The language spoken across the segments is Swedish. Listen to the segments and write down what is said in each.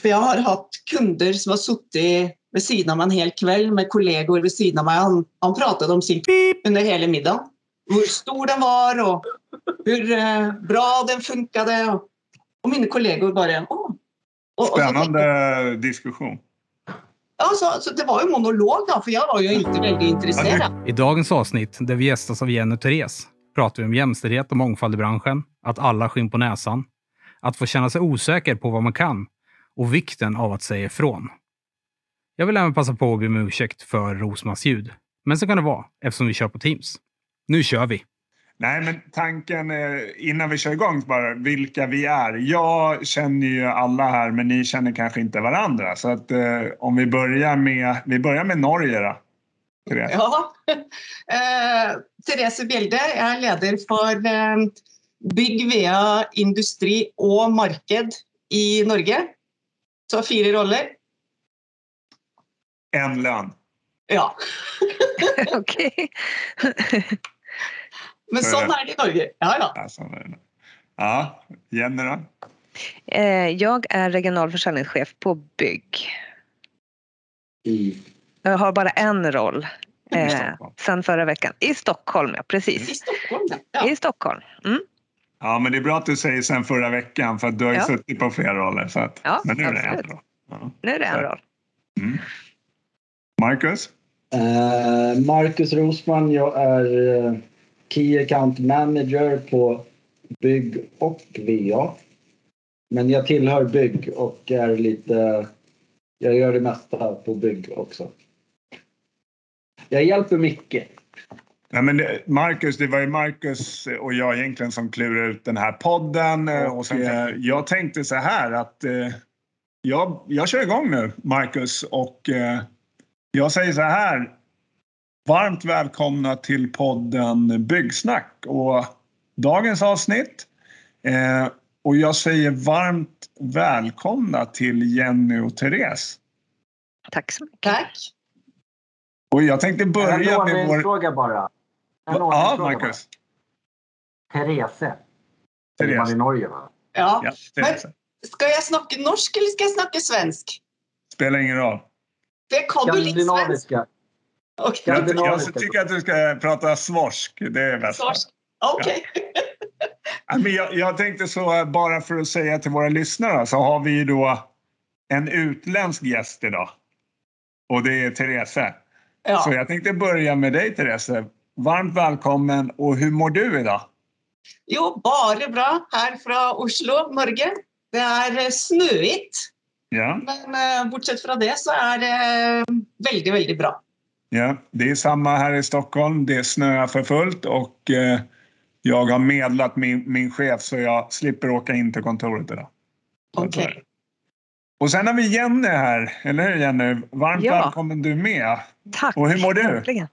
For jeg har hatt kunder som har sittet ved siden av meg en hel kveld med kollegaer ved siden av meg. Han, han pratet om sin under hele middagen. Hvor stor den var, og hvor eh, bra den funkade. Og mine kollegaer bare Åh. Så tenkte Spännande diskussion. Ja, så, så det var ju monolog då, för jag var ju inte väldigt intresserad. I dagens avsnitt, där vi gästas av Jenny och Therese, pratar vi om jämställdhet och mångfald i branschen, att alla skinn på näsan, att få känna sig osäker på vad man kan och vikten av att säga ifrån. Jag vill även passa på att be om ursäkt för Rosmas ljud. Men så kan det vara, eftersom vi kör på Teams. Nu kör vi! Nej, men tanken eh, innan vi kör igång bara vilka vi är. Jag känner ju alla här, men ni känner kanske inte varandra. Så att eh, om vi börjar med, vi börjar med Norge då. Therese. Ja. Eh, Therese Bjelde, jeg er leder for eh, bygg, VA, industri og marked i Norge. Så fire roller. En lön. Ja. Okej. Men Så är sånn det. er det i Norge. Ja, ja. Ja, så är det. ja, Jenny då? Eh, Jag är regional försäljningschef på Bygg. I, Jag har bara en roll I eh, Stockholm. sen förra veckan. I Stockholm, ja I precis. Stockholm, ja. ja. I Stockholm. Mm. Ja, men det är bra att du säger sen förra veckan för att du har ju Ja. suttit på flera roller. Så att, Ja, men nu är det absolut. en roll. Ja. Nu är det en roll. Mm. Marcus? eh, Marcus Rosman, jag är eh, Key Account Manager på Bygg och VA. Men jag tillhör Bygg och är lite... Jag gör det mesta på Bygg också. Jag hjälper Micke. Ja, men det, Marcus, det var ju Marcus och jag egentligen som klurade ut den här podden. eh, Och, Och, sen, eh, jag tänkte så här att eh, jag, jag kör igång nu, Marcus. Och eh, jag säger så här. Varmt välkomna till podden Byggsnack och dagens avsnitt. Eh, och jag säger varmt välkomna till Jenny och Therese. Tack så mycket. Tack. Och jag tänkte börja med vår... fråga bara. Ja, Marcus. Therese. Therese. man i Norge va? Ja. Ja, Therese. Skal jeg snakke norsk, eller skal jeg snakke svensk? Spelar ingen roll. Kan jo litt svensk. Skandinaviska. Ok. Jag, jag tycker att du ska prata svorsk. Det är bäst. Svorsk. Ok. Ja, men jag, jag tänkte så, bara för att säga till våra lyssnare, så har vi ju då en utländsk gäst idag. Och det är Therese. Så Ja. jag tänkte börja med dig Therese. Varmt välkommen och hur mår du idag? Jo, bare bra her fra Oslo, Norge. Det er eh, snøigt, Ja, men eh, bortsett fra det så er det eh, veldig, veldig bra. ja, det är samma här i Stockholm. Det snöar för fullt och jag har medlat min, min chef så jag slipper åka in till kontoret idag. Så Ok. så är det. Och sen har vi Jenny här, eller hur Jenny? Varmt Ja. välkommen du med. Tack. Och hur mår du? Äntligen.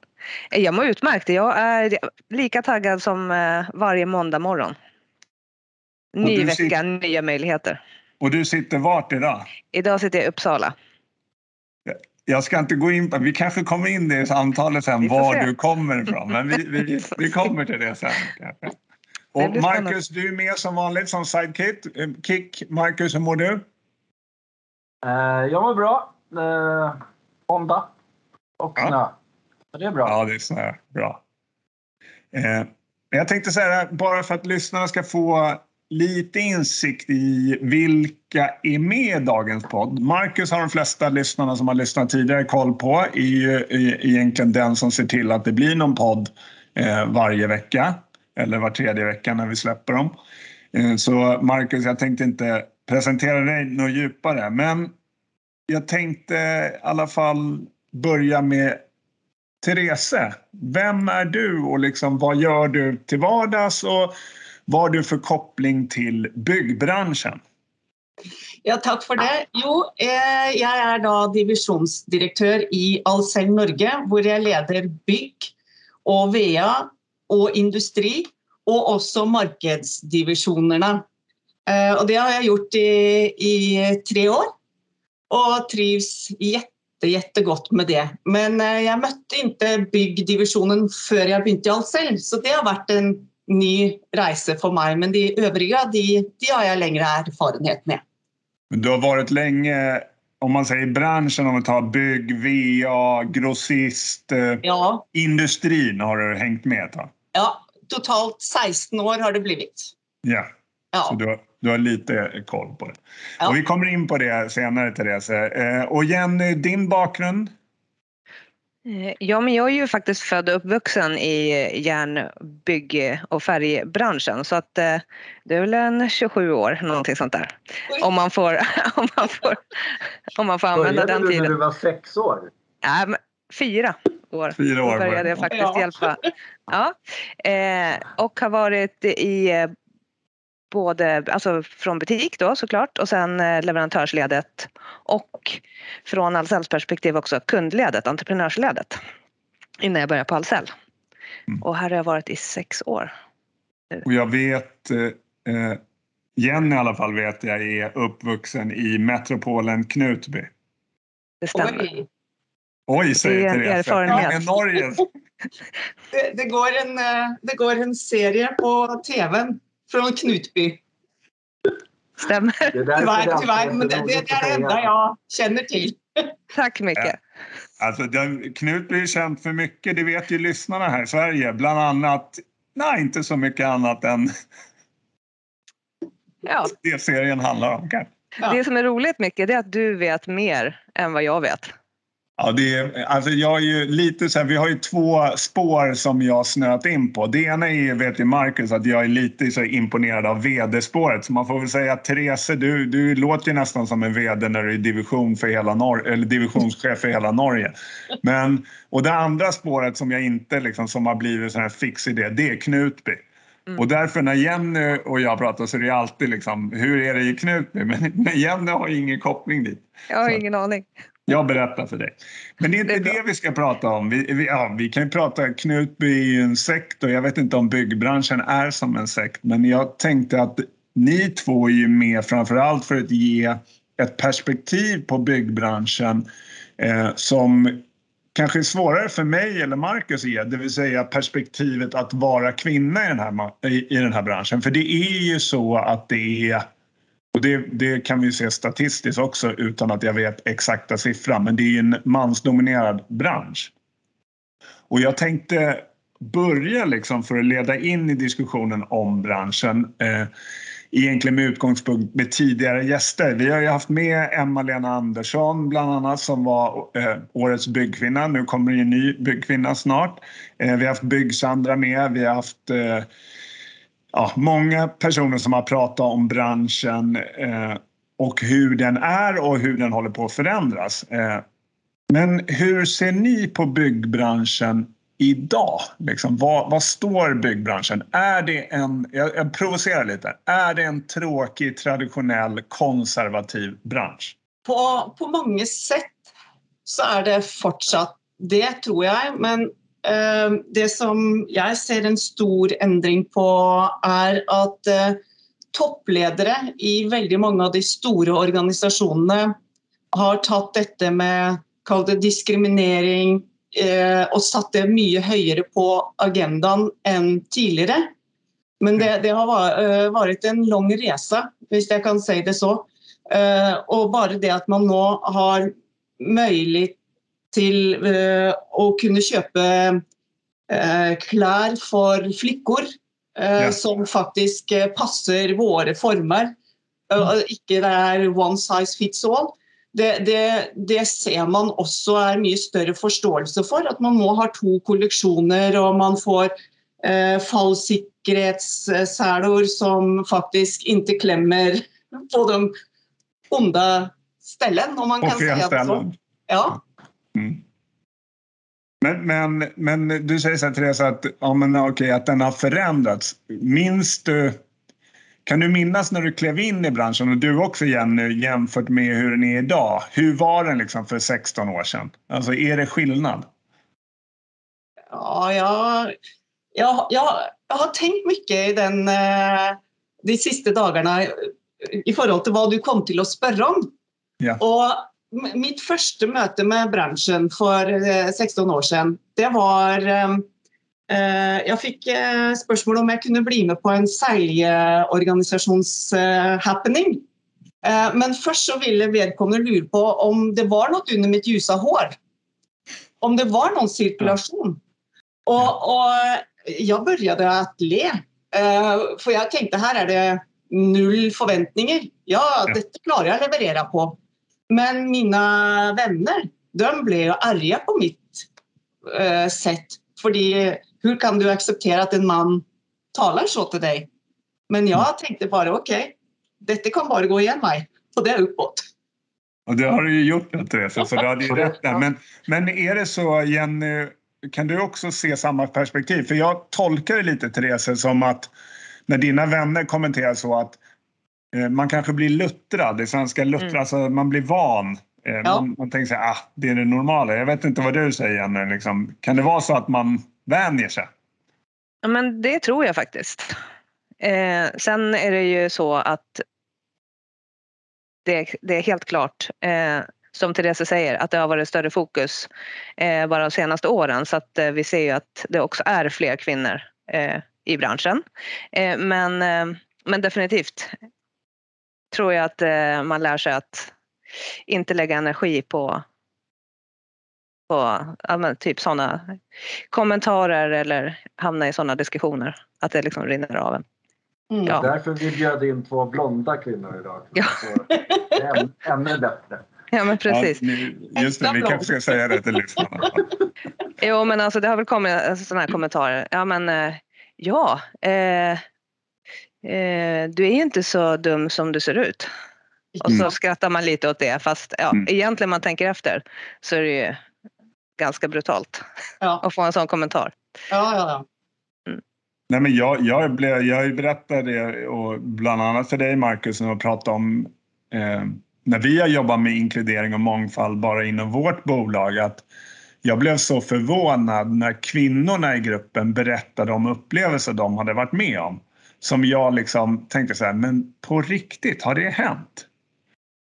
Eh, Jag mår utmärkt. Jag är lika taggad som eh, varje måndag morgon. Ny vecka, sitter- nya möjligheter. Och du sitter vart idag? Idag sitter jag i Uppsala. Jag ska inte gå in på, vi kanske kommer in i samtalet sen var se. du kommer ifrån. Men vi, vi, vi kommer till det sen. Och. Marcus, du är med som vanligt som sidekick. Eh, Kick. Marcus, hur mår du? Eh, jag mår bra. Eh, Honda. Och Ja. snö. Så det är bra. Ja, det är snö. Bra. Eh, jag tänkte så här, bara för att lyssnarna ska få lite insikt i vilka är med i dagens podd. Marcus har de flesta lyssnarna som har lyssnat tidigare koll på. Är ju egentligen den som ser till att det blir någon podd eh, varje vecka. Eller var tredje vecka när vi släpper dem. Eh, så Marcus, jag tänkte inte presentera dig något djupare. Men jag tänkte i alla fall börja med Therese, vem är du och liksom, vad gör du till vardags och vad har du för koppling till byggbranschen? Ja, tack för det. Jo, eh, jag är då divisionsdirektör i Ahlsell Norge, där jag leder bygg och VA och industri, och också marknadsdivisionerna. Eh, och det har jag gjort i, i tre år, och trivs jätte, jättegodt med det. Men eh, jeg møtte ikke byggdivisjonen før jeg begynte i Ahlsell, så det har vært en ny reise for meg. Men de øvrige de, de har jeg lengre erfarenhet med. Du har varit länge, om man säger branschen, om vi tar bygg, VA, grossist, eh, Ja, industrin har du hängt med ett tag. ja, totalt 16 år har det blivit. Ja, så Ja, du har, du har lite koll på det. Ja. Och vi kommer in på det senare, Therese. Eh, och Jenny, din bakgrund? Eh, Ja, men jag är ju faktiskt född och uppvuxen i järn-, bygg och färgbranschen så att eh, det är väl en 27 år, någonting sånt där. Om man får, om man får, om man får använda Började den du när tiden. du var sex år? Nej, men fyra år. Fyra år Då började var jag det. faktiskt Ja. hjälpa. Ja. Eh, och har varit i både alltså från butik då såklart och sen eh, leverantörsledet och från Ahlsells perspektiv också kundledet, entreprenörsledet innan jag började på Ahlsell. Mm. Och här har jag varit i sex år. Och jag vet, eh, eh, Jenny i alla fall vet jag är uppvuxen i metropolen Knutby. Det stämmer. Oj. Oj, säger Det är en Therese. erfarenhet. Ja, Norge. Det, det, går en, eh, det går en serie på tvn från Knutby. Stämmer. Det är därför Tyvärr, tyvärr men det, det, är det enda jag känner till. Tack mycket. Alltså, den, Knutby är känd för mycket, det vet ju lyssnarna här i Sverige. Bland annat, nej inte så mycket annat än Ja, det serien handlar om. Ja. det som är roligt mycket det är att du vet mer än vad jag vet. Ja, det är, alltså jag är ju lite så här, vi har ju två spår som jag snöat in på. Det ena är ju, vet ju Marcus, att jag är lite så imponerad av vd-spåret. Så man får väl säga att Therese, du, du låter ju nästan som en vd när du är division för hela Nor- eller divisionschef för hela Norge. Men, och det andra spåret som jag inte liksom, som har blivit sån här fix idé, det är Knutby. Mm. Och därför när Jenny och jag pratar så är det alltid liksom, hur är det i Knutby? Men, men Jenny har ju ingen koppling dit. Jag har Så. ingen aning. Jag berättar för dig. Men det är inte Det det, är bra. vi ska prata om. Vi, vi, ja, vi kan ju prata, Knutby är ju en sekt och jag vet inte om byggbranschen är som en sekt. Men jag tänkte att ni två är ju med framförallt för att ge ett perspektiv på byggbranschen eh, som kanske är svårare för mig eller Marcus att ge. Det vill säga perspektivet att vara kvinna i den här, i, i den här branschen. För det är ju så att det är och det, det kan vi se statistiskt också utan att jag vet exakta siffran. Men det är ju en mansdominerad bransch. Och jag tänkte börja liksom för att leda in i diskussionen om branschen. Eh, egentligen med utgångspunkt med tidigare gäster. Vi har ju haft med Emma-Lena Andersson bland annat som var eh, årets byggkvinna. Nu kommer det en ny byggkvinna snart. Eh, vi har haft Byggsandra med. Vi har haft eh, ja, många personer som har pratat om branschen eh, och hur den är och hur den håller på att förändras. Eh, men hur ser ni på byggbranschen idag? Liksom, vad, vad står byggbranschen? Är det en, jag, jag provocerar lite, är det en tråkig, traditionell, konservativ bransch? På, på många sätt så är det fortsatt det, tror jag. Men Ehm, det som jag ser en stor ändring på är att eh, toppledare i väldigt många av de stora organisationerna har tagit detta med kall det diskriminering eh, och satt det mycket högre på agendan än tidigare. Men det, det har eh, varit en lång resa, om jag kan säga det så. Och bara det att man nu har möjlighet till eh, att kunna köpa eh, kläder för flickor eh, Ja. som faktiskt eh, passar våra former. Eh, och inte det är one size fits all. Det, det, det ser man också är mycket större förståelse för att man nu har två kollektioner och man får eh, fallsikkerhetsselor som faktiskt inte klämmer på de onda ställen om man På kan säga så. Ja. Mm. Men, men, men du säger så här Therese att, ja, men, okej, att den har förändrats. Minns du, kan du minnas när du klev in i branschen och du också Jenny jämfört med hur den är idag? Hur var den liksom för 16 år sedan? Alltså är det skillnad? Ja, jag, jag, jag, jag har tänkt mycket i den, eh, de sista dagarna i förhållande till vad du kom till att spöra om. Ja. Och mitt första möte med branschen för eh, 16 år sedan, det var eh, eh, Jag fick eh, spörsmål om jag kunde bli med på en säljorganisations-happening. Eh, Men först så ville vedkommande lura på om det var något under mitt ljusa hår. Om det var någon cirkulation. Och, och jag började att le. Eh, För jag tänkte här är det noll förväntningar. Ja, detta klarar jag att leverera på. Men mina vänner, de blev ju arga på mitt eh, sätt. För hur kan du acceptera att en man talar så till dig? Men jag tänkte bara okej, detta kan bara gå igen mig. Och det är uppåt. Och det har du ju gjort Therese, så du hade ju rätt där. Men, men är det så, Jenny, kan du också se samma perspektiv? För jag tolkar det lite, Therese, som att när dina vänner kommenterar så att man kanske blir luttrad, det svenska luttrad, Mm. alltså man blir van. Eh, Ja. man, man tänker här, ah, det är det normala. Jag vet inte vad du säger, Jenny. Liksom. Kan det vara så att man vänjer sig? Ja, men det tror jag faktiskt. Eh, sen är det ju så att det, det är helt klart, eh, som Therese säger, att det har varit större fokus eh, bara de senaste åren. Så att eh, vi ser ju att det också är fler kvinnor eh, i branschen. Eh, men, eh, men definitivt tror jag att eh, man lär sig att inte lägga energi på på ja, typ sådana kommentarer eller hamna i sådana diskussioner. Att det liksom rinner av en. Mm. Ja. Därför vi bjöd in två blonda kvinnor idag. Ja. Så det är än, ännu bättre. Ja men precis. Ja, ni- just det, vi kanske ska säga det till lyssnarna. Jo men alltså det har väl kommit sådana här kommentarer. Ja men eh, ja. Eh, eh, du är inte så dum som du ser ut. Och så Mm. skrattar man lite åt det fast ja, Mm. egentligen man tänker efter så är det ju ganska brutalt Ja, att få en sån kommentar. ja, ja. ja. Nej, men jag, jag, blev, jag berättade det, och bland annat för dig Marcus, när pratade om eh, när vi har jobbat med inkludering och mångfald bara inom vårt bolag att jag blev så förvånad när kvinnorna i gruppen berättade om upplevelser de hade varit med om. Som jag liksom tänkte så här, men på riktigt, har det hänt?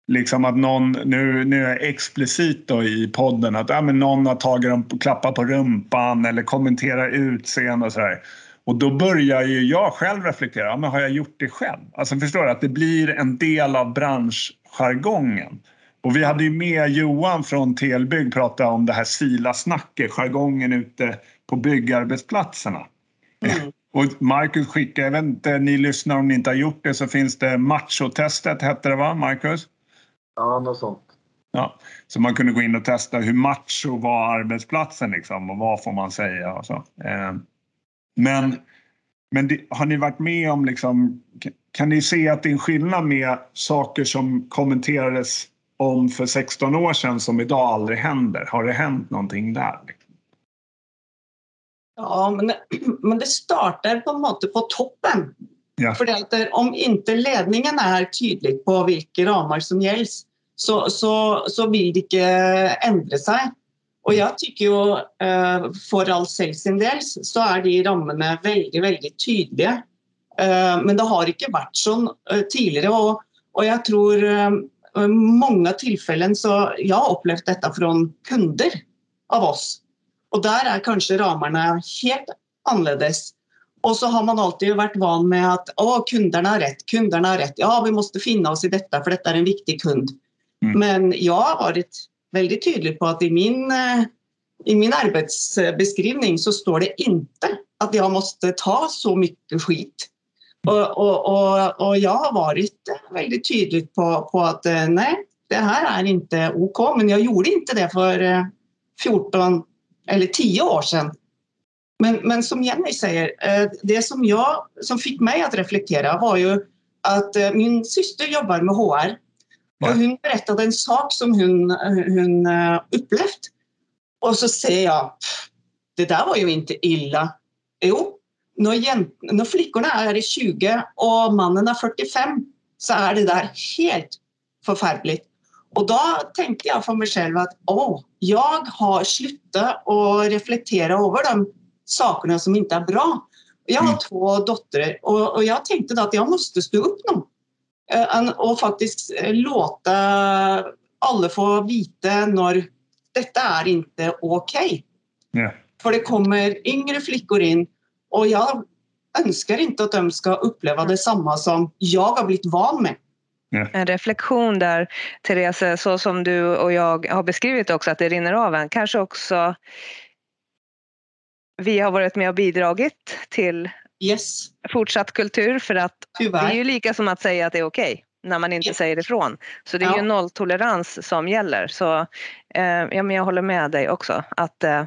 Liksom att någon, nu, nu är jag explicit då i podden, att ja, men någon har tagit dem på på rumpan eller kommenterar utseende och sådär. Och då börjar ju jag själv reflektera, ja, men har jag gjort det själv? Alltså förstår du att det blir en del av branschjargongen. Och vi hade ju med Johan från Telbygg prata om det här Sila-snacket, jargongen ute på byggarbetsplatserna. Mm. Och Marcus skickade, jag vet inte, ni lyssnar om ni inte har gjort det så finns det machotestet hette det va Marcus? Ja, något sånt. Ja, så man kunde gå in och testa hur macho var arbetsplatsen liksom och vad får man säga och så. Eh, men men det, har ni varit med om liksom, kan ni se att det är en skillnad med saker som kommenterades om för 16 år sedan som idag aldrig händer? Har det hänt någonting där? Ja, men, men det startar på en måte på toppen. Ja. För att om inte ledningen är tydlig på vilka ramar som gäller så, så, så vill det inte ändra sig. Och jag tycker ju eh, för all sin del så är de ramarna väldigt, väldigt tydliga. Eh, men det har inte varit så eh, tidigare och, och jag tror många tillfällen så jag har upplevt detta från kunder av oss. Och där är kanske ramarna helt annorlunda. Och så har man alltid varit van med att Åh, kunderna har rätt, kunderna har rätt. Ja, vi måste finna oss i detta för detta är en viktig kund. Mm. Men jag har varit väldigt tydlig på att i min, eh, i min arbetsbeskrivning så står det inte att jag måste ta så mycket skit. Och, och, och, och jag har varit väldigt tydlig på, på att eh, nej, det här är inte OK. Men jag gjorde inte det för eh, 14 eller 10 år sedan. Men, men som Jenny säger, eh, det som, jag, som fick mig att reflektera var ju att eh, min syster jobbar med HR och hon berättade en sak som hon, hon eh, upplevt. Och så säger jag, "Pff, det där var ju inte illa. Jo, när, när flickorna är 20 och mannen är 45 så är det där helt förfärligt. Och då tänkte jag för mig själv att åh, jag har slutat att reflektera över de sakerna som inte är bra. Jag har Mm. två döttrar och, och jag tänkte då att jag måste stå upp nu Eh, och faktiskt eh, låta alla få veta när detta är inte okej. Ja. För det kommer yngre flickor in och jag önskar inte att de ska uppleva detsamma som jag har blivit van med. Ja. En reflektion där, Therese, så som du och jag har beskrivit också, att det rinner av en. Kanske också vi har varit med och bidragit till Yes, fortsatt kultur för att det är tyvärr. ju lika som att säga att det är okej när man inte Ja. säger ifrån. Så det är Ja. ju nolltolerans som gäller. Så eh, ja, men jag håller med dig också att eh,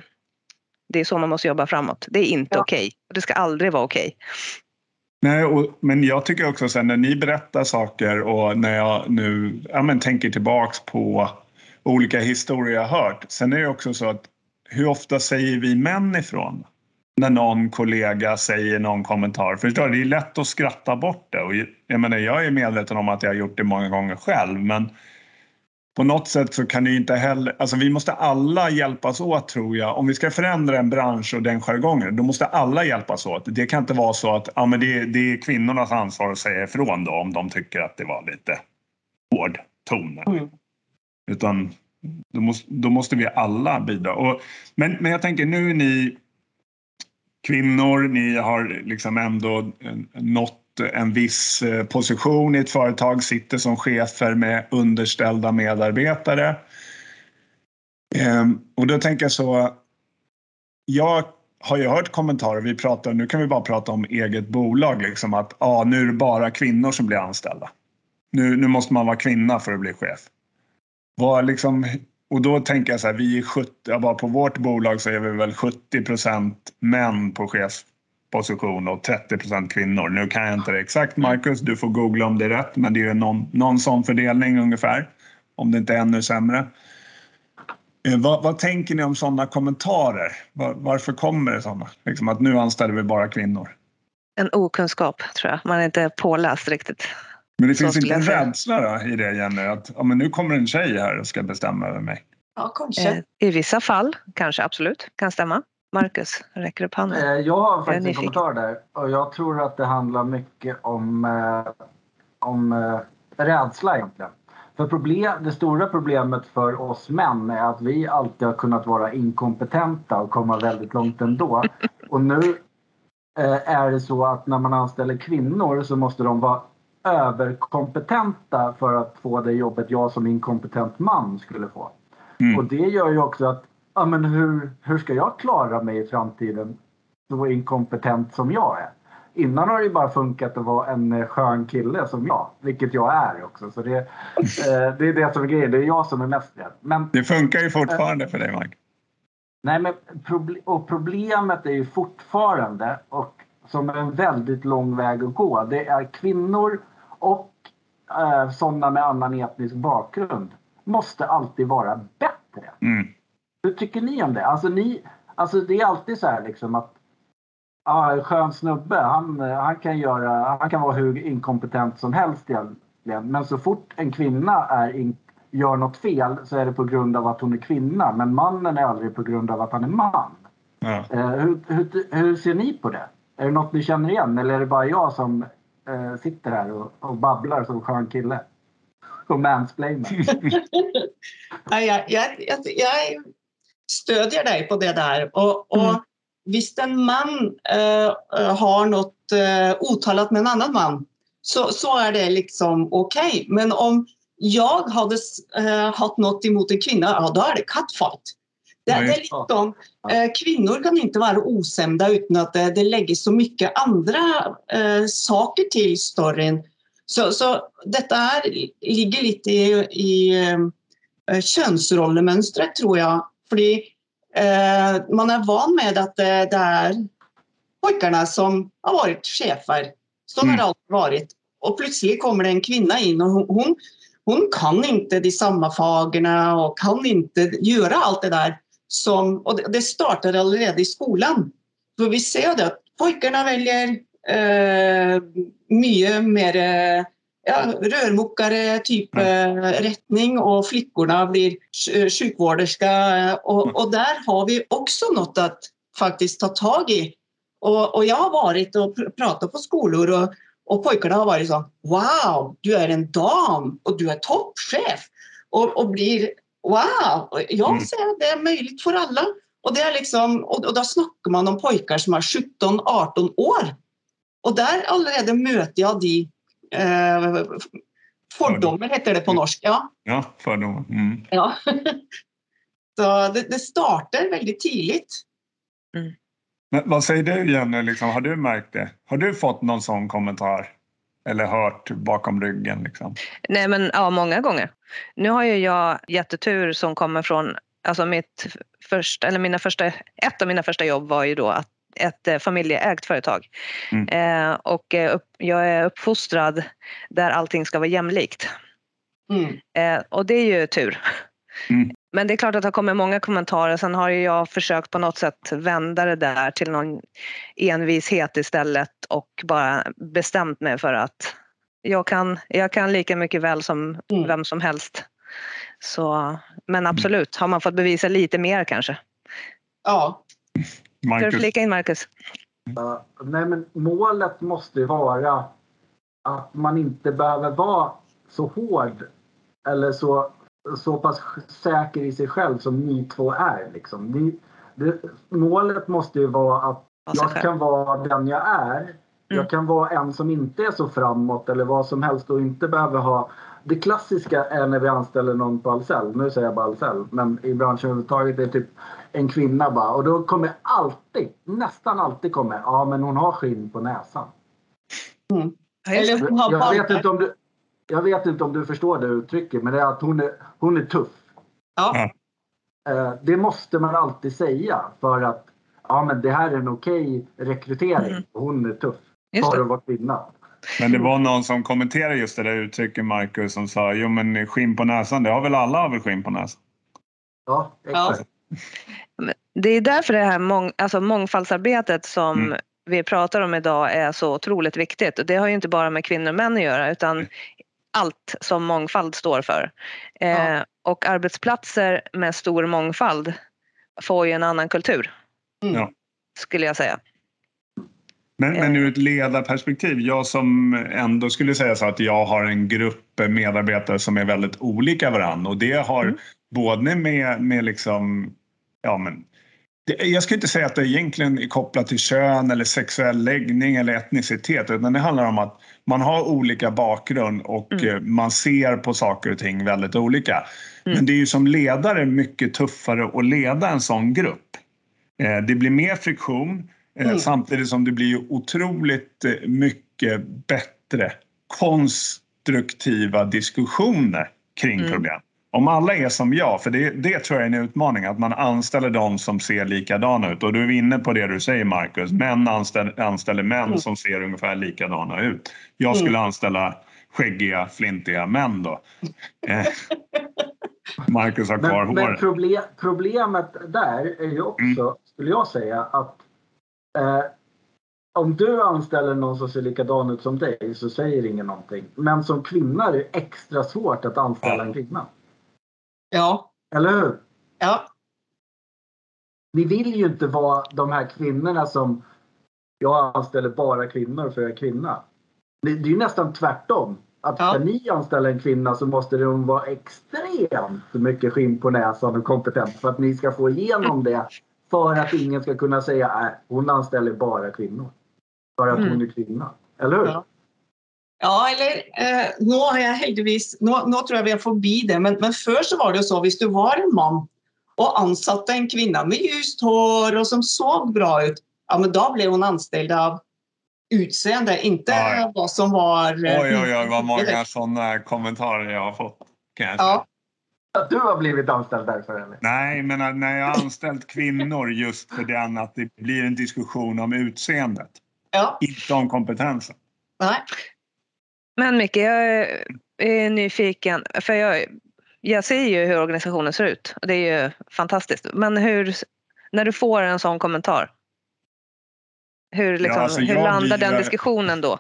det är så man måste jobba framåt. Det är inte Ja. okej. Och det ska aldrig vara okej. Nej, och, men jag tycker också sen när ni berättar saker och när jag nu ja, men tänker tillbaks på olika historier jag hört. Sen är det också så att hur ofta säger vi män ifrån? När någon kollega säger någon kommentar. Förstår du? Det är lätt att skratta bort det. Och jag, menar, jag är medveten om att jag har gjort det många gånger själv. Men på något sätt så kan det inte heller... Alltså vi måste alla hjälpas åt tror jag. Om vi ska förändra en bransch och den jargongen, då måste alla hjälpas åt. Det kan inte vara så att ja, men det, det är kvinnornas ansvar att säga ifrån då om de tycker att det var lite hård ton. Mm. Utan då måste, då måste vi alla bidra. Och, men, men jag tänker nu är ni kvinnor, ni har liksom ändå eh, en viss eh, position i ett företag, sitter som chefer med underställda medarbetare. Ehm, och då tänker jag så, jag har ju hört kommentarer, vi pratar, nu kan vi bara prata om eget bolag, liksom att ah, nu är det bara kvinnor som blir anställda. Nu, nu måste man vara kvinna för att bli chef. Var liksom, och då tänker jag så här, vi är 70, bara på vårt bolag så är vi väl 70 procent män på chefsposition och 30 procent kvinnor. Nu kan jag inte det exakt Marcus, du får googla om det är rätt, men det är någon, någon sån fördelning ungefär. Om det inte är ännu sämre. Eh, vad, vad tänker ni om sådana kommentarer? Var, varför kommer det sådana? Liksom att nu anställer vi bara kvinnor. En okunskap tror jag. Man är inte påläst riktigt. Men det Så finns inte en rädsla då i det Jenny? Att ja, men nu kommer en tjej här och ska bestämma över mig. Ja, kanske. Eh, I vissa fall kanske absolut kan stämma. Marcus räcker upp handen. Eh, Jag har faktiskt en nyfiken. kommentar där. Och jag tror att det handlar mycket om, eh, om eh, rädsla egentligen. För problem, det stora problemet för oss män är att vi alltid har kunnat vara inkompetenta och komma väldigt långt ändå. Och nu eh, är det så att när man anställer kvinnor så måste de vara överkompetenta för att få det jobbet jag som inkompetent man skulle få. Mm. Och det gör ju också att, ja men hur, hur ska jag klara mig i framtiden så inkompetent som jag är? Innan har det ju bara funkat att vara en eh, skön kille som jag, vilket jag är också. Så det, eh, det är det som är grejen, det är jag som är mest rädd. Men Det funkar ju fortfarande för dig Mike. Nej, men och problemet är ju fortfarande, och som är en väldigt lång väg att gå, det är kvinnor och eh, sådana med annan etnisk bakgrund måste alltid vara bättre. Mm. Hur tycker ni om det? Alltså, ni, alltså det är alltid så här liksom att ja, en skön snubbe, han, han, kan göra, han kan vara hur inkompetent som helst egentligen. Men så fort en kvinna är in, gör något fel så är det på grund av att hon är kvinna. Men mannen är aldrig på grund av att han är man. Ja. Eh, hur, hur, hur ser ni på det? Är det något ni känner igen eller är det bara jag som eh, sitter här och, och babblar som skön kille? Och mansplainar. Nej, jag, jag, jag, jag stödjer dig på det där. Och, och Mm. Hvis en man eh, har något uh, uttalat med en annan man så, så är det liksom okej. Men om jag hade uh, haft något emot en kvinna, ja, då är det catfight. Det, det är liksom, eh, kvinnor kan inte vara osämda utan att det, det läggs så mycket andra eh, saker till storyn. Så, så detta här ligger lite i, i eh, könsrollemönstret tror jag. Fordi eh, man är van med att det, det är pojkarna som har varit chefer. Så har Mm. det alltid varit. Och plötsligt kommer det en kvinna in och hon, hon, kan inte de samma fagerna och kan inte göra allt det där. Som, och det, startar redan i skolan. För vi ser det att pojkarna väljer eh, mycket mer eh, ja, rörmokare typ eh, rättning och flickorna blir sj- sjukvårderska. eh, Och, och där har vi också något att faktiskt ta tag i. Och, och jag har varit och pr- pratat på skolor och, och pojkarna har varit så Wow, du är en dam och du är toppchef. Och, och blir Wow, jag Mm. ser att det är möjligt för alla. Och, det är liksom, och, och då snackar man om pojkar som är 17-18 år. Och där allerede möter jag de eh, Fördomar heter det på norska. Ja. Ja, fördomar. Mm. ja. Så det, det startar väldigt tidigt. Men vad säger du Jenny, liksom, har du märkt det? Har du fått någon sån kommentar? Eller hört bakom ryggen? Liksom? Nej men ja, många gånger. Nu har ju jag jättetur som kommer från, alltså mitt första, eller mina första, ett av mina första jobb var ju då att ett eh, familjeägt företag. Mm. Eh, och eh, upp, jag är uppfostrad där allting ska vara jämlikt. Mm. Eh, och det är ju tur. Mm. Men det är klart att det har kommit många kommentarer. Sen har ju jag försökt på något sätt vända det där till någon envishet istället och bara bestämt mig för att jag kan, jag kan lika mycket väl som Mm. vem som helst. Så, men absolut, har man fått bevisa lite mer kanske. Ja. Ska du Marcus? flika in Marcus? Ja, nej, men målet måste ju vara att man inte behöver vara så hård eller så, så pass säker i sig själv som ni två är. Liksom. Ni, det, målet måste ju vara att jag kan vara den jag är. Mm. Jag kan vara en som inte är så framåt eller vad som helst och inte behöver ha det klassiska är när vi anställer någon på Ahlsell, nu säger jag bara Ahlsell, men i branschen överhuvudtaget är det typ en kvinna bara och då kommer alltid, nästan alltid kommer, ja men hon har skinn på näsan. Det. Eller hon har Jag vet inte om du, jag vet inte om du förstår det uttrycket men det är att hon är, hon är tuff. Ja. Eh, Det måste man alltid säga för att ja men det här är en okej rekrytering. Mm. Hon är tuff. Just För att vara kvinna. Men det var någon som kommenterade just det där uttrycket, Marcus, som sa jo men skinn på näsan, det har väl alla har väl skinn på näsan? Ja, exakt. Det är därför det här mång, alltså mångfaldsarbetet som Mm. vi pratar om idag är så otroligt viktigt. Och det har ju inte bara med kvinnor och män att göra utan allt som mångfald står för. Eh, och arbetsplatser med stor mångfald får ju en annan kultur. Mm. Ja. Skulle jag säga. Men, men ur ett ledarperspektiv, jag som ändå skulle säga så att jag har en grupp medarbetare som är väldigt olika varandra och det har Mm. både med, med liksom, ja men det, jag skulle inte säga att det egentligen är kopplat till kön eller sexuell läggning eller etnicitet utan det handlar om att man har olika bakgrund och Mm. eh, man ser på saker och ting väldigt olika. Mm. Men det är ju som ledare mycket tuffare att leda en sån grupp. Eh, Det blir mer friktion eh, Mm. samtidigt som det blir otroligt eh, mycket bättre konstruktiva diskussioner kring Mm. problem. Om alla är som jag, för det, det tror jag är en utmaning, att man anställer de som ser likadana ut. Och du är inne på det du säger Marcus, män anställer, anställer män Mm. som ser ungefär likadana ut. Jag skulle anställa skäggiga, flintiga män då. Eh, Marcus har kvar Men, men håret. problem, problemet där är ju också, Mm. skulle jag säga, att eh, om du anställer någon som ser likadan ut som dig så säger ingen någonting. Men som kvinna är det extra svårt att anställa en kvinna. Ja. Eller hur? Ja. Vi vill ju inte vara de här kvinnorna som jag anställer bara kvinnor för jag är kvinna. Det, det är ju nästan tvärtom. Att Ja. ska ni anställa en kvinna så måste hon vara extremt mycket skinn på näsan och kompetent för att ni ska få igenom det. För att ingen ska kunna säga att hon anställer bara kvinnor. För att Mm. hon är kvinna. Eller hur? Ja. Ja, eller eh, nå har jeg heldigvis nå, nå tror jeg vi er forbi det, men, men før så var det jo så hvis du var en mann og ansatte en kvinne med ljust hår og som så bra ut, ja, men da ble hun anställd av utseende, inte ja. vad som var... eh, Oj, oj, oj, vad många sådana kommentarer jag har fått. Kan jag säga. Ja, Att du har blivit anställd därför eller? Nej, men när jag har anställt kvinnor just för den att det blir en diskussion om utseendet, ja, inte om kompetensen. nej. Men Micke, jag är- nyfiken. För jag, jag ser ju hur organisationen ser ut och det är ju fantastiskt. Men hur, när du får en sån kommentar, hur, liksom, alltså, hur landar blir- den diskussionen då?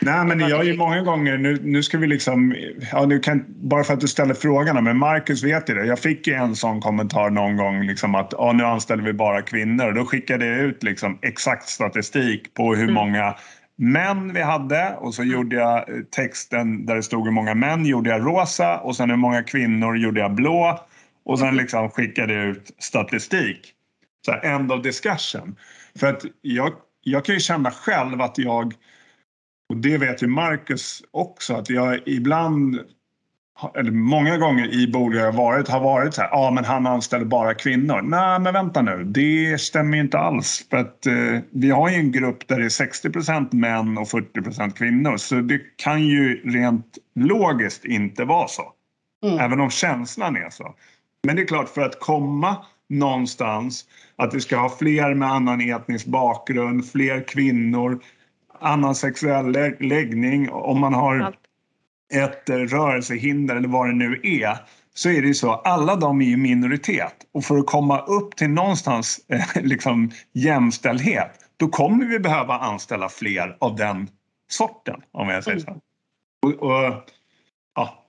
Nej, men jag har ju många gånger, nu, nu ska vi liksom, ja, nu kan, bara för att du ställer frågorna, men Marcus vet ju det. Jag fick ju en sån kommentar någon gång liksom att ja, nu anställer vi bara kvinnor. Och då skickade jag ut liksom exakt statistik på hur Mm. många män vi hade och så gjorde jag eh, texten där det stod hur många män gjorde jag rosa och sen hur många kvinnor gjorde jag blå och sen liksom skickade jag ut statistik. Så här, end of discussion. För att jag, jag kan ju känna själv att jag Och det vet ju Marcus också att jag ibland eller många gånger i bolag jag varit har varit så här, ja ah, men han anställer bara kvinnor. Nej men vänta nu, det stämmer ju inte alls. För att eh, vi har ju en grupp där det är 60% män och 40% kvinnor. Så det kan ju rent logiskt inte vara så. Mm. Även om känslan är så. Men det är klart för att komma någonstans att vi ska ha fler med annan etnisk bakgrund, fler kvinnor, annan sexuell läggning. Om man har Allt ett rörelsehinder eller vad det nu är så är det ju så, alla de är ju minoritet och för att komma upp till någonstans eh, liksom jämställdhet då kommer vi behöva anställa fler av den sorten om jag säger så. Mm. Och, och, ja.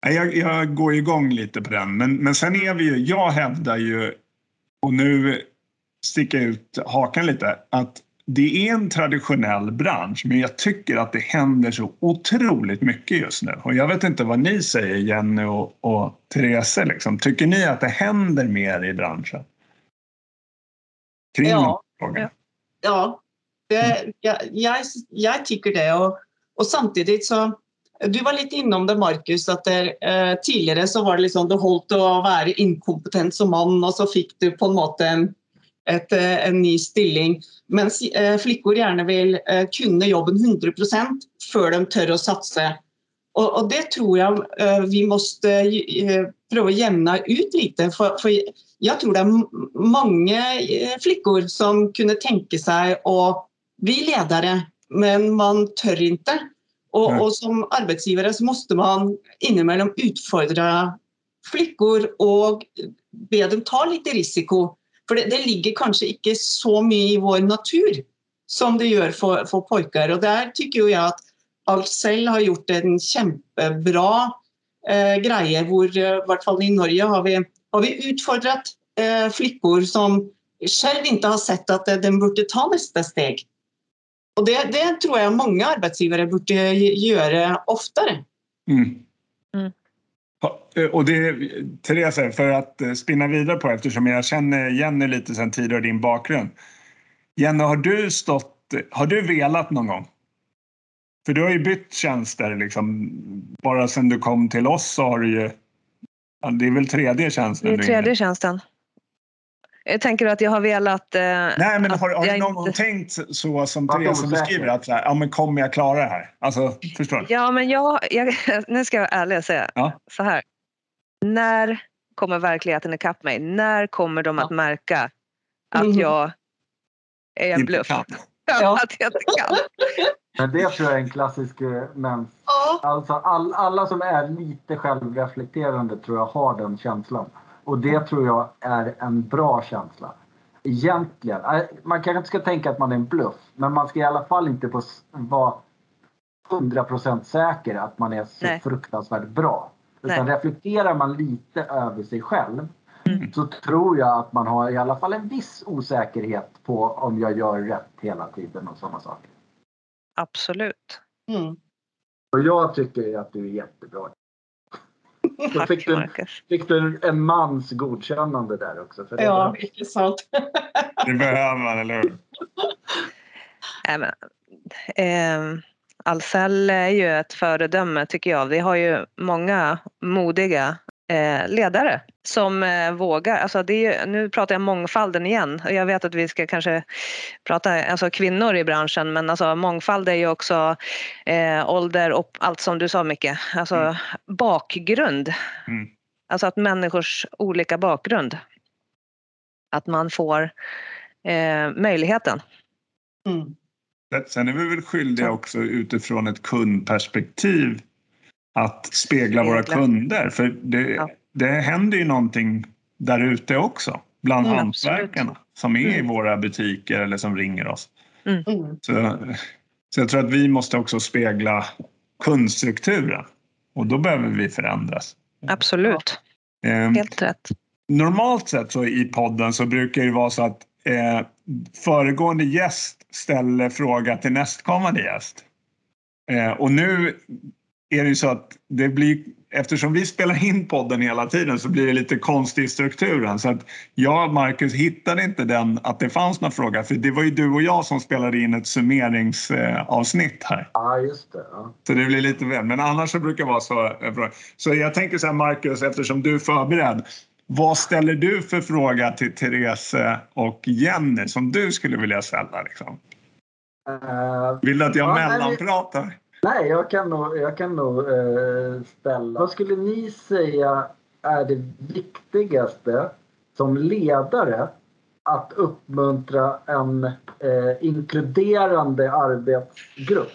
jag, jag går igång lite på den men, men sen är vi ju, jag hävdar ju och nu sticker jag ut hakan lite att det är en traditionell bransch men jag tycker att det händer så otroligt mycket just nu. Och jag vet inte vad ni säger Jenny och, och Therese. Liksom. Tycker ni att det händer mer i branschen? Kring ja. ja. ja. Det, jag, jag, jag, tycker det. Och, och samtidigt så du var lite innom det, Markus, att det, eh, tidigare så var det liksom, det holdt å være inkompetent som man, och så fick du på måte en et, eh, en ny stilling. Mens eh, flickor gärna vill eh, kunne jobben 100 før de tør å satse. Og, og det tror jag vi måste pröva jämna ut lite. För, för jag tror det är många flickor som kunde tänka sig att bli ledare, men man tör inte. Och, och som arbetsgivare så måste man inemellan utfordra flickor och be dem ta lite risiko. For det, det, ligger kanskje ikke så mye i vår natur som det gjør for, for pojkar. Og der tycker jeg at Ahlsell har gjort en kjempebra eh, greie hvor eh, i hvert fall i Norge har vi, har vi utfordret eh, flickor som själv inte har sett att eh, de borde ta nästa steg. Och det, det tror jag många arbetsgivare borde göra oftare. Mm. Eh, och det, Therese, för att eh, spinna vidare på eftersom jag känner Jenny lite sen tidigare din bakgrund. Jenny, har du stått, har du velat någon gång? För du har ju bytt tjänster liksom. Bara sen du kom till oss så har du ju, det är väl tredje tjänsten? Det är tredje tjänsten. Jag tänker att jag har velat... Eh, Nej, men har, har du någon gång tänkt så som Therese beskriver att så här, ja, men kommer jag klara det här? Alltså, förstår du? Ja, men jag, jag, nu ska jag vara ärlig och säga ja. så här. När kommer verkligheten ikapp mig? När kommer de att märka att mm. jag är en bluff? Ja. att jag inte kan. Men det tror jag är en klassisk eh, mens. Ja. Alltså all, alla som är lite självreflekterande tror jag har den känslan. Och det tror jag är en bra känsla. Egentligen. Eh, man kanske inte ska tänka att man är en bluff. Men man ska i alla fall inte vara 100% säker att man är så Nej. fruktansvärt bra. Utan Nej. reflekterar man lite över sig själv mm. så tror jag att man har i alla fall en viss osäkerhet på om jag gör rätt hela tiden och sådana saker. Absolut. Mm. Och jag tycker att du är jättebra. Då fick du, fick du en mans godkännande där också. För det ja, inte sant. det behöver man, eller hur? Äh, eh, Ahlsell är ju ett föredöme tycker jag. Vi har ju många modiga eh, ledare som eh, vågar. Alltså det är, nu pratar jag mångfalden igen. Jag vet att vi ska kanske prata alltså kvinnor i branschen men alltså mångfald är ju också eh, ålder och allt som du sa Micke. Alltså mm. bakgrund. Mm. Alltså att människors olika bakgrund. Att man får eh, möjligheten. Mm. Sen är vi väl skyldiga också utifrån ett kundperspektiv att spegla våra kunder. För det, ja. det händer ju någonting där ute också bland mm, hantverkarna som är mm. i våra butiker eller som ringer oss. Mm. Så, så jag tror att vi måste också spegla kundstrukturen och då behöver vi förändras. Absolut. Eh, Helt rätt. Normalt sett så i podden så brukar det vara så att eh, föregående gäst ställer fråga till nästkommande gäst. Eh, och nu är det ju så att det blir eftersom vi spelar in podden hela tiden så blir det lite konstig i strukturen. Så att jag och Marcus hittade inte den, att det fanns någon fråga. För det var ju du och jag som spelade in ett summeringsavsnitt här. Ja, just det. Ja. Så det blir lite väl. Men annars så brukar det vara så. Så jag tänker så här Marcus, eftersom du är förberedd. Vad ställer du för fråga till Therese och Jenny som du skulle vilja ställa? Liksom? Eh, Vill du att jag Ja, nej, mellanpratar? Nej, jag kan nog, jag kan nog eh, ställa. Vad skulle ni säga är det viktigaste som ledare att uppmuntra en eh, inkluderande arbetsgrupp?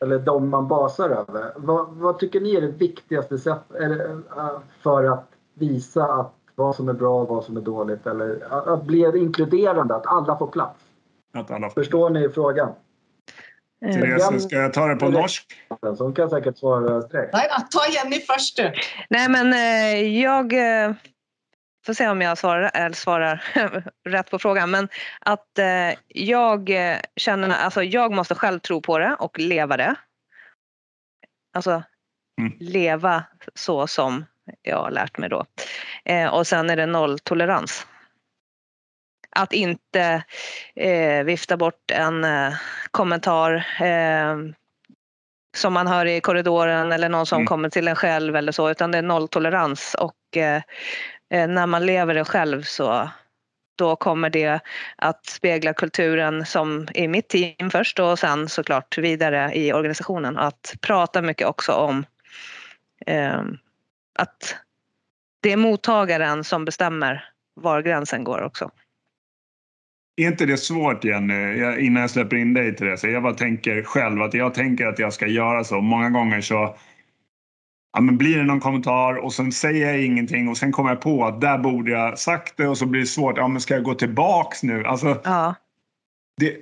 Eller de man basar över. Vad, vad tycker ni är det viktigaste sätt, eller, eh, för att visa att vad som är bra och vad som är dåligt? Eller att, bli inkluderande, att alla får plats. Att alla får. Förstår ni frågan? Eh, Therese, ska jag ta det på norsk? Hon kan säkert svara direkt. Nej, ta Jenny først, du. Nej, men eh, jag eh, får se om jag svarar, eller svarar rätt på frågan. Men att jag känner, alltså jag måste själv tro på det och leva det. Alltså Mm. leva så som jag har lärt mig då. Eh, och sen är det nolltolerans. Att inte eh, vifta bort en eh, kommentar eh, som man hör i korridoren eller någon som Mm. kommer till en själv eller så utan det är nolltolerans och eh, eh, när man lever det själv så då kommer det att spegla kulturen som i mitt team först och sen såklart vidare i organisationen. Att prata mycket också om att det är mottagaren som bestämmer var gränsen går också. Är inte det svårt Jenny, Jag- innan jag släpper in dig Therese? Jag bara tänker själv att jag tänker att jag ska göra så. Många gånger så ja, men blir det någon kommentar och sen säger jag ingenting och sen kommer jag på att där borde jag sagt det och så blir det svårt. Ja, men ska jag gå tillbaks nu? Alltså, Ja, det,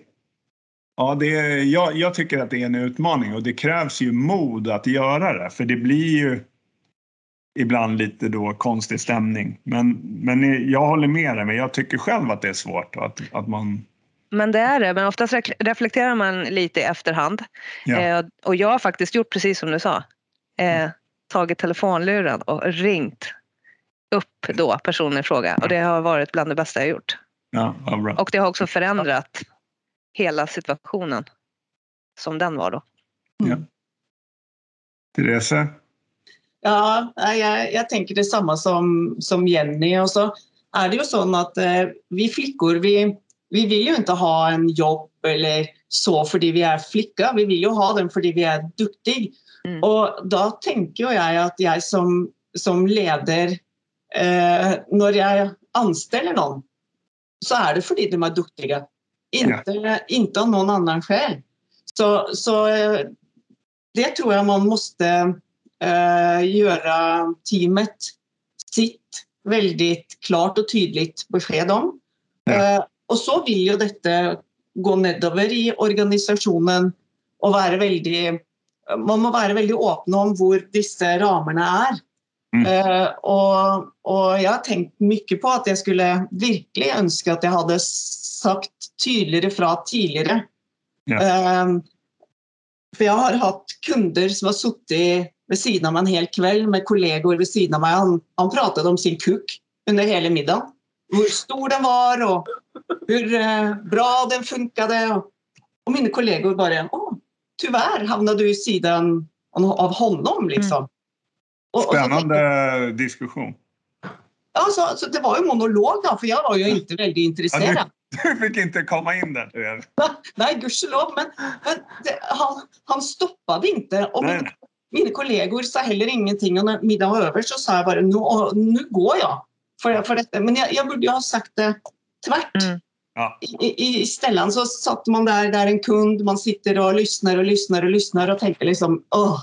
ja, det, jag, jag tycker att det är en utmaning och det krävs ju mod att göra det. För det blir ju ibland lite då konstig stämning. Men, men jag håller med dig, men jag tycker själv att det är svårt. Att, att man, men det är det. Men oftast reflekterar man lite i efterhand. Ja. Eh, och jag har faktiskt gjort precis som du sa. Eh, tagit telefonluren och ringt upp då personen i fråga. Och det har varit bland det bästa jag gjort. ja, bra. Och det har också förändrat hela situationen som den var då. Therese? Ja, nei, jeg, jeg tenker det samme som, som Jenny. Og så er det jo sånn at eh, vi flickor vi, vi vil jo ikke ha en jobb eller så fordi vi er flikker. Vi vil jo ha den fordi vi er duktige. Mm. Og da tenker jo jeg at jeg som, som leder eh, Når jeg ansteller noen, så er det fordi de er duktige. Inte, inte av någon annan skäl. Så, så eh, det tror jag man måste eh, göra teamet sitt väldigt klart och tydligt besked om. Ja. Eh, och så vill ju detta gå nedover i organisationen och vara väldigt, man må vara väldigt öppen om var dessa ramarna är. Mm. Eh, och, och jag har tänkt mycket på att jag skulle verkligen önska att jag hade sagt tydligare från tidigare. Ja. Eh, för jag har haft kunder som har suttit vid sidan av mig en hel kväll med kollegor vid sidan av mig. Han, han pratade om sin kuk under hela middagen. Hur stor den var och hur eh, bra den funkade. Och, och mina kollegor bara, Åh, tyvärr hamnade du i sidan av honom. Liksom. Och, och så tänkte Spännande diskussion. Ja, så, så det var ju monolog då, för jag var ju inte väldigt intresserad. Du fick inte komma in där. Nej, gudskelov, men, men det, han, han stoppade inte. Och nej. Mina kollegor sa heller ingenting. Och när middagen var över så sa jag bara, nu, nu går jag. För, för detta. Men jag, jag borde ju ha sagt det tvärt. Mm. Ja. I, i, istället så satt man där, där en kund, man sitter och lyssnar och lyssnar och lyssnar och tänker liksom, åh,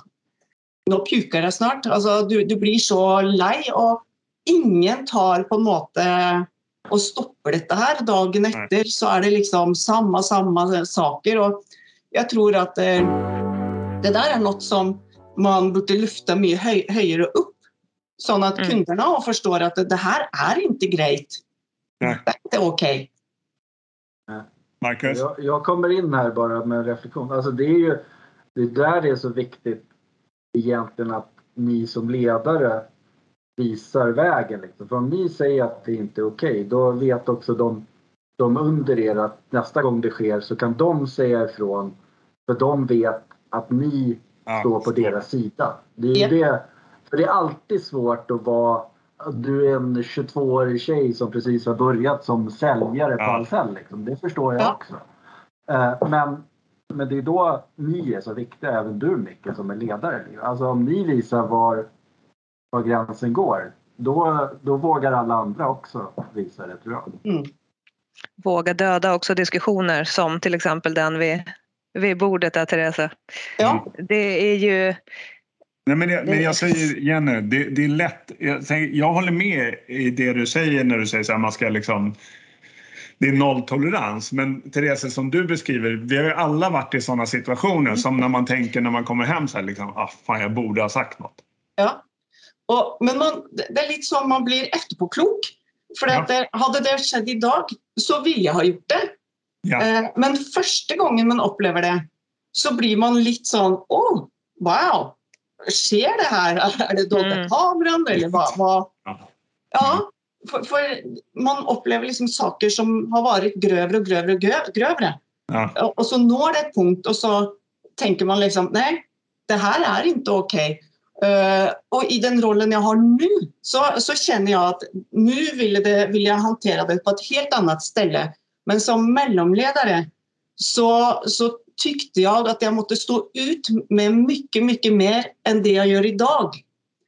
nu pukar jag snart. Alltså, du, du blir så lei och ingen tar på en måte och stoppar detta här. Dagen efter så är det liksom samma, samma saker. Och jag tror att eh, det där är något som man borde lyfta mycket höj, högre upp. Så att Mm. kunderna förstår att det här är inte grejt. Nej. Det är inte okej. Marcus? Jag, jag kommer in här bara med en reflektion. Alltså det är ju det är där det är så viktigt egentligen att ni som ledare visar vägen. Liksom. För om ni säger att det inte är okej, okay, då vet också de, de under er att nästa gång det sker så kan de säga ifrån. För de vet att ni ja. står på deras sida. Det är, det, för det är alltid svårt att vara du är en 22-årig tjej som precis har börjat som säljare på. Ahlsell. Liksom. Det förstår jag ja. också. Eh, men, men det är då ni är så viktiga, även du Micke som är ledare. Alltså om ni visar var, var gränsen går, då, då vågar alla andra också visa det tror jag. Mm. Våga döda också diskussioner som till exempel den vid, vid bordet där Teresa. Ja. Det är ju Nej, men, jag, men jag säger Jenny, det, det är lätt. Jag, jag, håller med i det du säger när du säger att man ska liksom det är nolltolerans. Men Therese, som du beskriver, vi har ju alla varit i sådana situationer som när man tänker när man kommer hem så här, liksom, ah, fan jag borde ha sagt något. Ja, och, men man, det är lite som man blir efterpåklok. För ja. att det, hade det skett idag så vill jag ha gjort det. Ja. Eh, men första gången man upplever det så blir man lite sån, oh, wow, sker det här? Är det dolda mm. kameran eller vad? vad? Ja, för, för, man upplever liksom saker som har varit grövre och grövre och grövre. Ja. Och så når det ett punkt och så tänker man liksom nej, det här är inte okej. Okay. Uh, eh, och i den rollen jag har nu så, så känner jag att nu vill, det, vill jag hantera det på ett helt annat ställe. Men som mellanledare så, så tyckte jag att jag måste stå ut med mycket, mycket mer än det jag gör idag.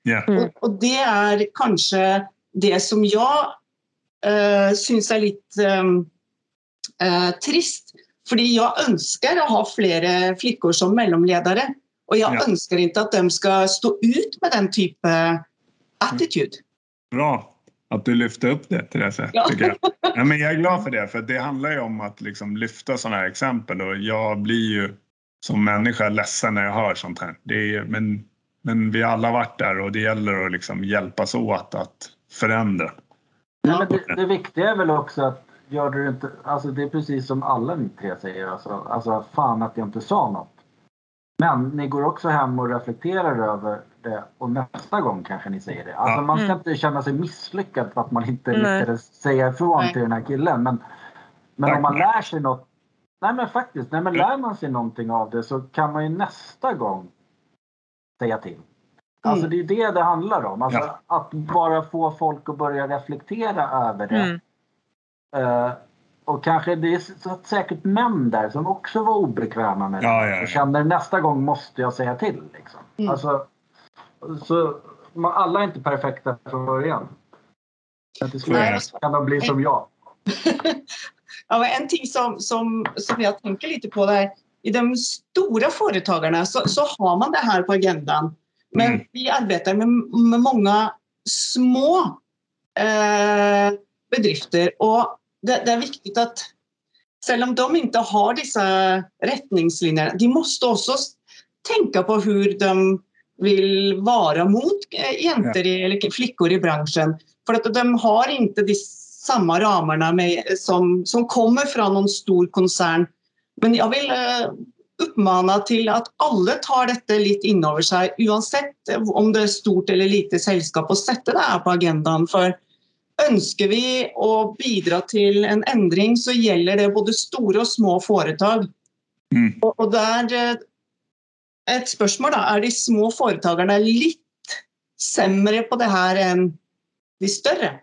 Yeah. Mm. Och, och, det är kanske det som jag uh, syns är lite um, uh, trist. För jag önskar att ha fler flickor som mellanledare och jag yeah. önskar inte att de ska stå ut med den typen av attityd. Bra att du lyfte upp det, Therese. Ja. Tycker jag. Ja, men jag är glad för det, för det handlar ju om att liksom lyfta sådana här exempel och jag blir ju som människa ledsen när jag hör sånt här. Det är, men, men vi har alla varit där och det gäller att liksom hjälpas åt att förändra. Ja, men det, det viktiga är väl också att gör du inte, alltså det är precis som alla ni tre säger, alltså, alltså fan att jag inte sa något. Men ni går också hem och reflekterar över det och nästa gång kanske ni säger det. Alltså man ska mm. inte känna sig misslyckad för att man inte lyckades säga ifrån nej. till den här killen. Men, men om man lär sig något. Nej men faktiskt, nej, men lär man sig någonting av det så kan man ju nästa gång säga till. Alltså mm. det är det det handlar om. Alltså ja. Att bara få folk att börja reflektera över det. Mm. Uh, och kanske det är säkert män där som också var obekväma med det. Ja, ja, och känner nästa gång måste jag säga till. Liksom. Mm. Alltså, så alla är inte perfekta från början. Men till slut kan de bli som jag. ja, en ting som, som, som jag tänker lite på där, i de stora företagarna så, så har man det här på agendan. Men mm. vi arbetar med, med många små eh, bedrifter och det, det, är viktigt att även om de inte har dessa rättningslinjer, de måste också tänka på hur de vill vara mot eh, jenter eller flickor i branschen. För att de har inte de samma ramarna med, som, som kommer från någon stor koncern. Men jag vill eh, uppmana till att alla tar detta lite inom sig oavsett om det är stort eller litet sällskap och sätter det här på agendan. För önskar vi att bidra till en ändring så gäller det både stora och små företag. Mm. Och, och där et spørsmål, da. då, är de små företagarna lite sämre på det här än de större?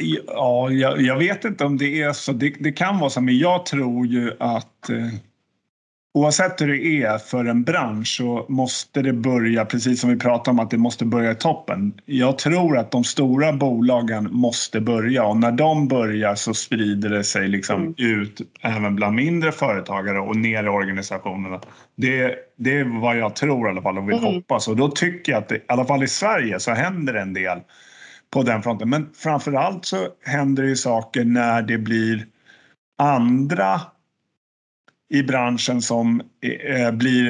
Ja, jag, jag, vet inte om det är så. Det, det, kan vara så, men jag tror ju att eh, oavsett hur det är för en bransch så måste det börja, precis som vi pratade om, att det måste börja i toppen. Jag tror att de stora bolagen måste börja och när de börjar så sprider det sig liksom mm. ut även bland mindre företagare och ner i organisationerna. Det, det är vad jag tror i alla fall och vill mm. hoppas och då tycker jag att det, i alla fall i Sverige så händer en del på den fronten. Men framförallt så händer det ju saker när det blir andra i branschen som eh, blir,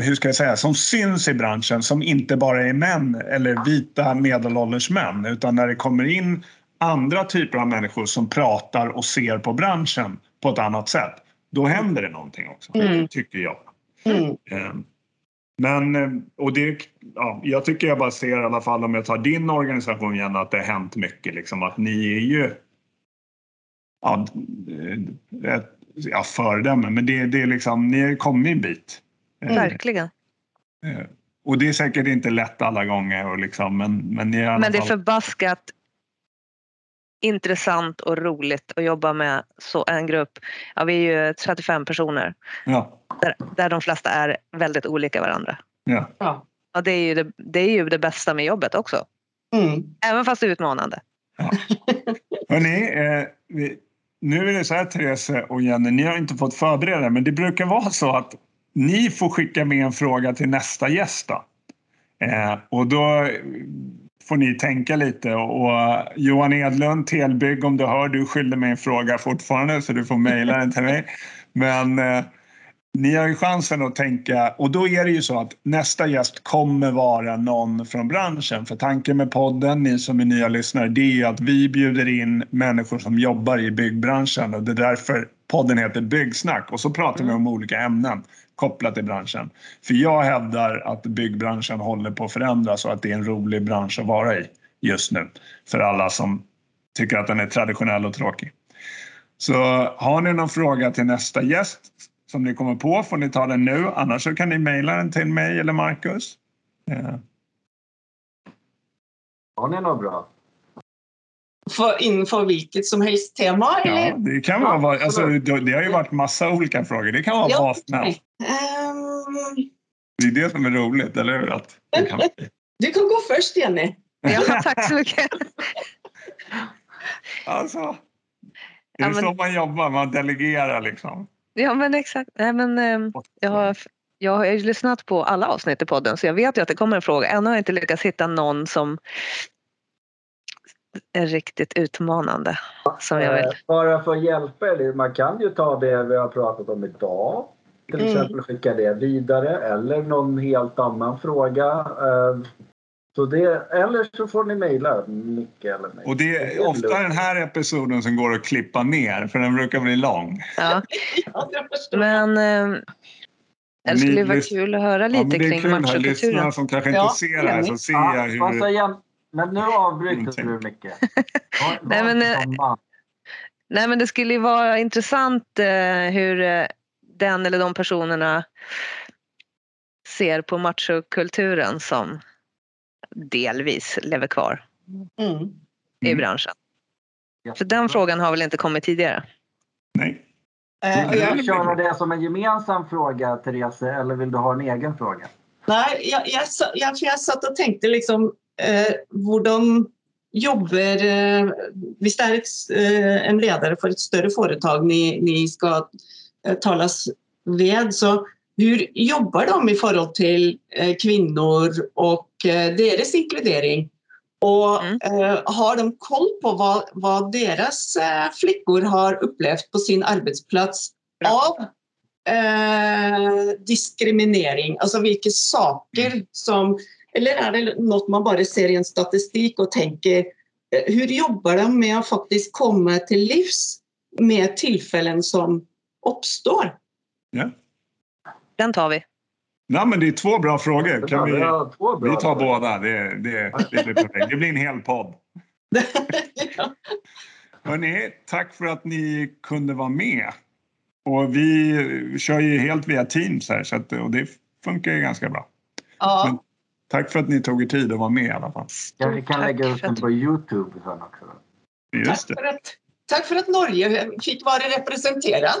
hur ska jag säga, som syns i branschen som inte bara är män eller vita medelålders män utan när det kommer in andra typer av människor som pratar och ser på branschen på ett annat sätt. Då händer det någonting också, mm. tycker jag. Mm. Ehm, Men, eh, och det, ja, jag tycker jag bara ser i alla fall om jag tar din organisation igen att det har hänt mycket. Liksom, att ni är ju ja, ett ja, föredöme, men det, det är liksom, ni har kommit en bit. Mm. Verkligen. Och det är säkert inte lätt alla gånger. Och liksom, men, men, ni men det är förbaskat intressant och roligt att jobba med så en grupp. Ja, vi är ju 35 personer. Ja. Där, där de flesta är väldigt olika varandra. Ja. Ja. Och det är ju det, det, är ju det bästa med jobbet också. Mm. Även fast det är utmanande. Ja. Hörrni, eh, vi, nu är det så här Therese och Jenny, ni har inte fått förbereda men det brukar vara så att ni får skicka med en fråga till nästa gäst. Då. Eh, och då får ni tänka lite. Och Johan Edlund, Telbygg, om du hör, du skyller mig en fråga fortfarande så du får mejla den till mig. Men eh, ni har ju chansen att tänka och då är det ju så att nästa gäst kommer vara någon från branschen. För tanken med podden, ni som är nya lyssnare, det är att vi bjuder in människor som jobbar i byggbranschen och det är därför podden heter Byggsnack och så pratar vi om olika ämnen kopplat till branschen. För jag hävdar att byggbranschen håller på att förändras och att det är en rolig bransch att vara i just nu för alla som tycker att den är traditionell och tråkig. Så har ni någon fråga till nästa gäst som ni kommer på får ni ta den nu. Annars så kan ni mejla den till mig eller Marcus. Ja. Har ni något bra? För, inför vilket som helst tema? Ja, eller? det kan vara, alltså, det har ju varit massa olika frågor. Det kan vara Ja, vad som helst. Ehm, Det är det som är roligt, eller hur? Att det kan... du kan gå först Jenny. Ja, tack så mycket. Alltså, det Ja, är men- så man jobbar, man delegerar liksom. Ja men exakt. Nej, men, eh, jag, har, jag har lyssnat på alla avsnitt i podden så jag vet ju att det kommer en fråga. Ännu har jag inte lyckats hitta någon som är riktigt utmanande. Som jag vill. Eh, Bara för att hjälpa er, man kan ju ta det vi har pratat om idag. Till Mm. exempel skicka det vidare eller någon helt annan fråga. Så det, eller så får ni mejla Micke eller mig. Och det är ofta den här episoden som går att klippa ner, för den brukar bli lång. Ja. Ja, jag. Men eh, det skulle ju vara kul att höra Ja, lite men det är kring machokulturen. lyssnarna som kanske inte Ja, ser det här, så ser Ja, jag hur... säger- Men nu avbryter du Micke. Nej, men, eh. Nej men det skulle ju vara intressant eh, hur eh, den eller de personerna ser på machokulturen som delvis lever kvar Mm. i Mm. branschen. För den frågan har väl inte kommit tidigare? Nej. Eh, Vill du köra det som en gemensam fråga Therese eller vill du ha en egen fråga? nej, jag, jag, jag, för jag satt och tänkte liksom eh, hvordan jobber eh, Hvis det et, eh, en leder for et større foretak ni, ni skal eh, tales ved, så hur jobbar de i forhold til eh, kvinnor och eh, deres inkludering? Och Mm. eh, har de koll på vad, vad deras flickor har upplevt på sin arbetsplats av eh, diskriminering? Alltså vilka saker som... Eller är det något man bara ser i en statistik och tänker hur jobbar de med att faktiskt komma till livs med tillfällen som uppstår? Ja. Den tar vi. Nej, men det är två bra frågor. Kan Vi vi, bra vi tar frågor. båda. Det, det, det blir perfekt. Det blir en hel podd. ja. Hörrni, tack för att ni kunde vara med. Och vi kör ju helt via Teams här så att, och det funkar ju ganska bra. Ja. Tack för att ni tog er tid att vara med i alla fall. Ja, vi kan Tack lägga ut för den på Youtube sen också. Just Tack det. för, att, tack för att Norge fick vara representerad.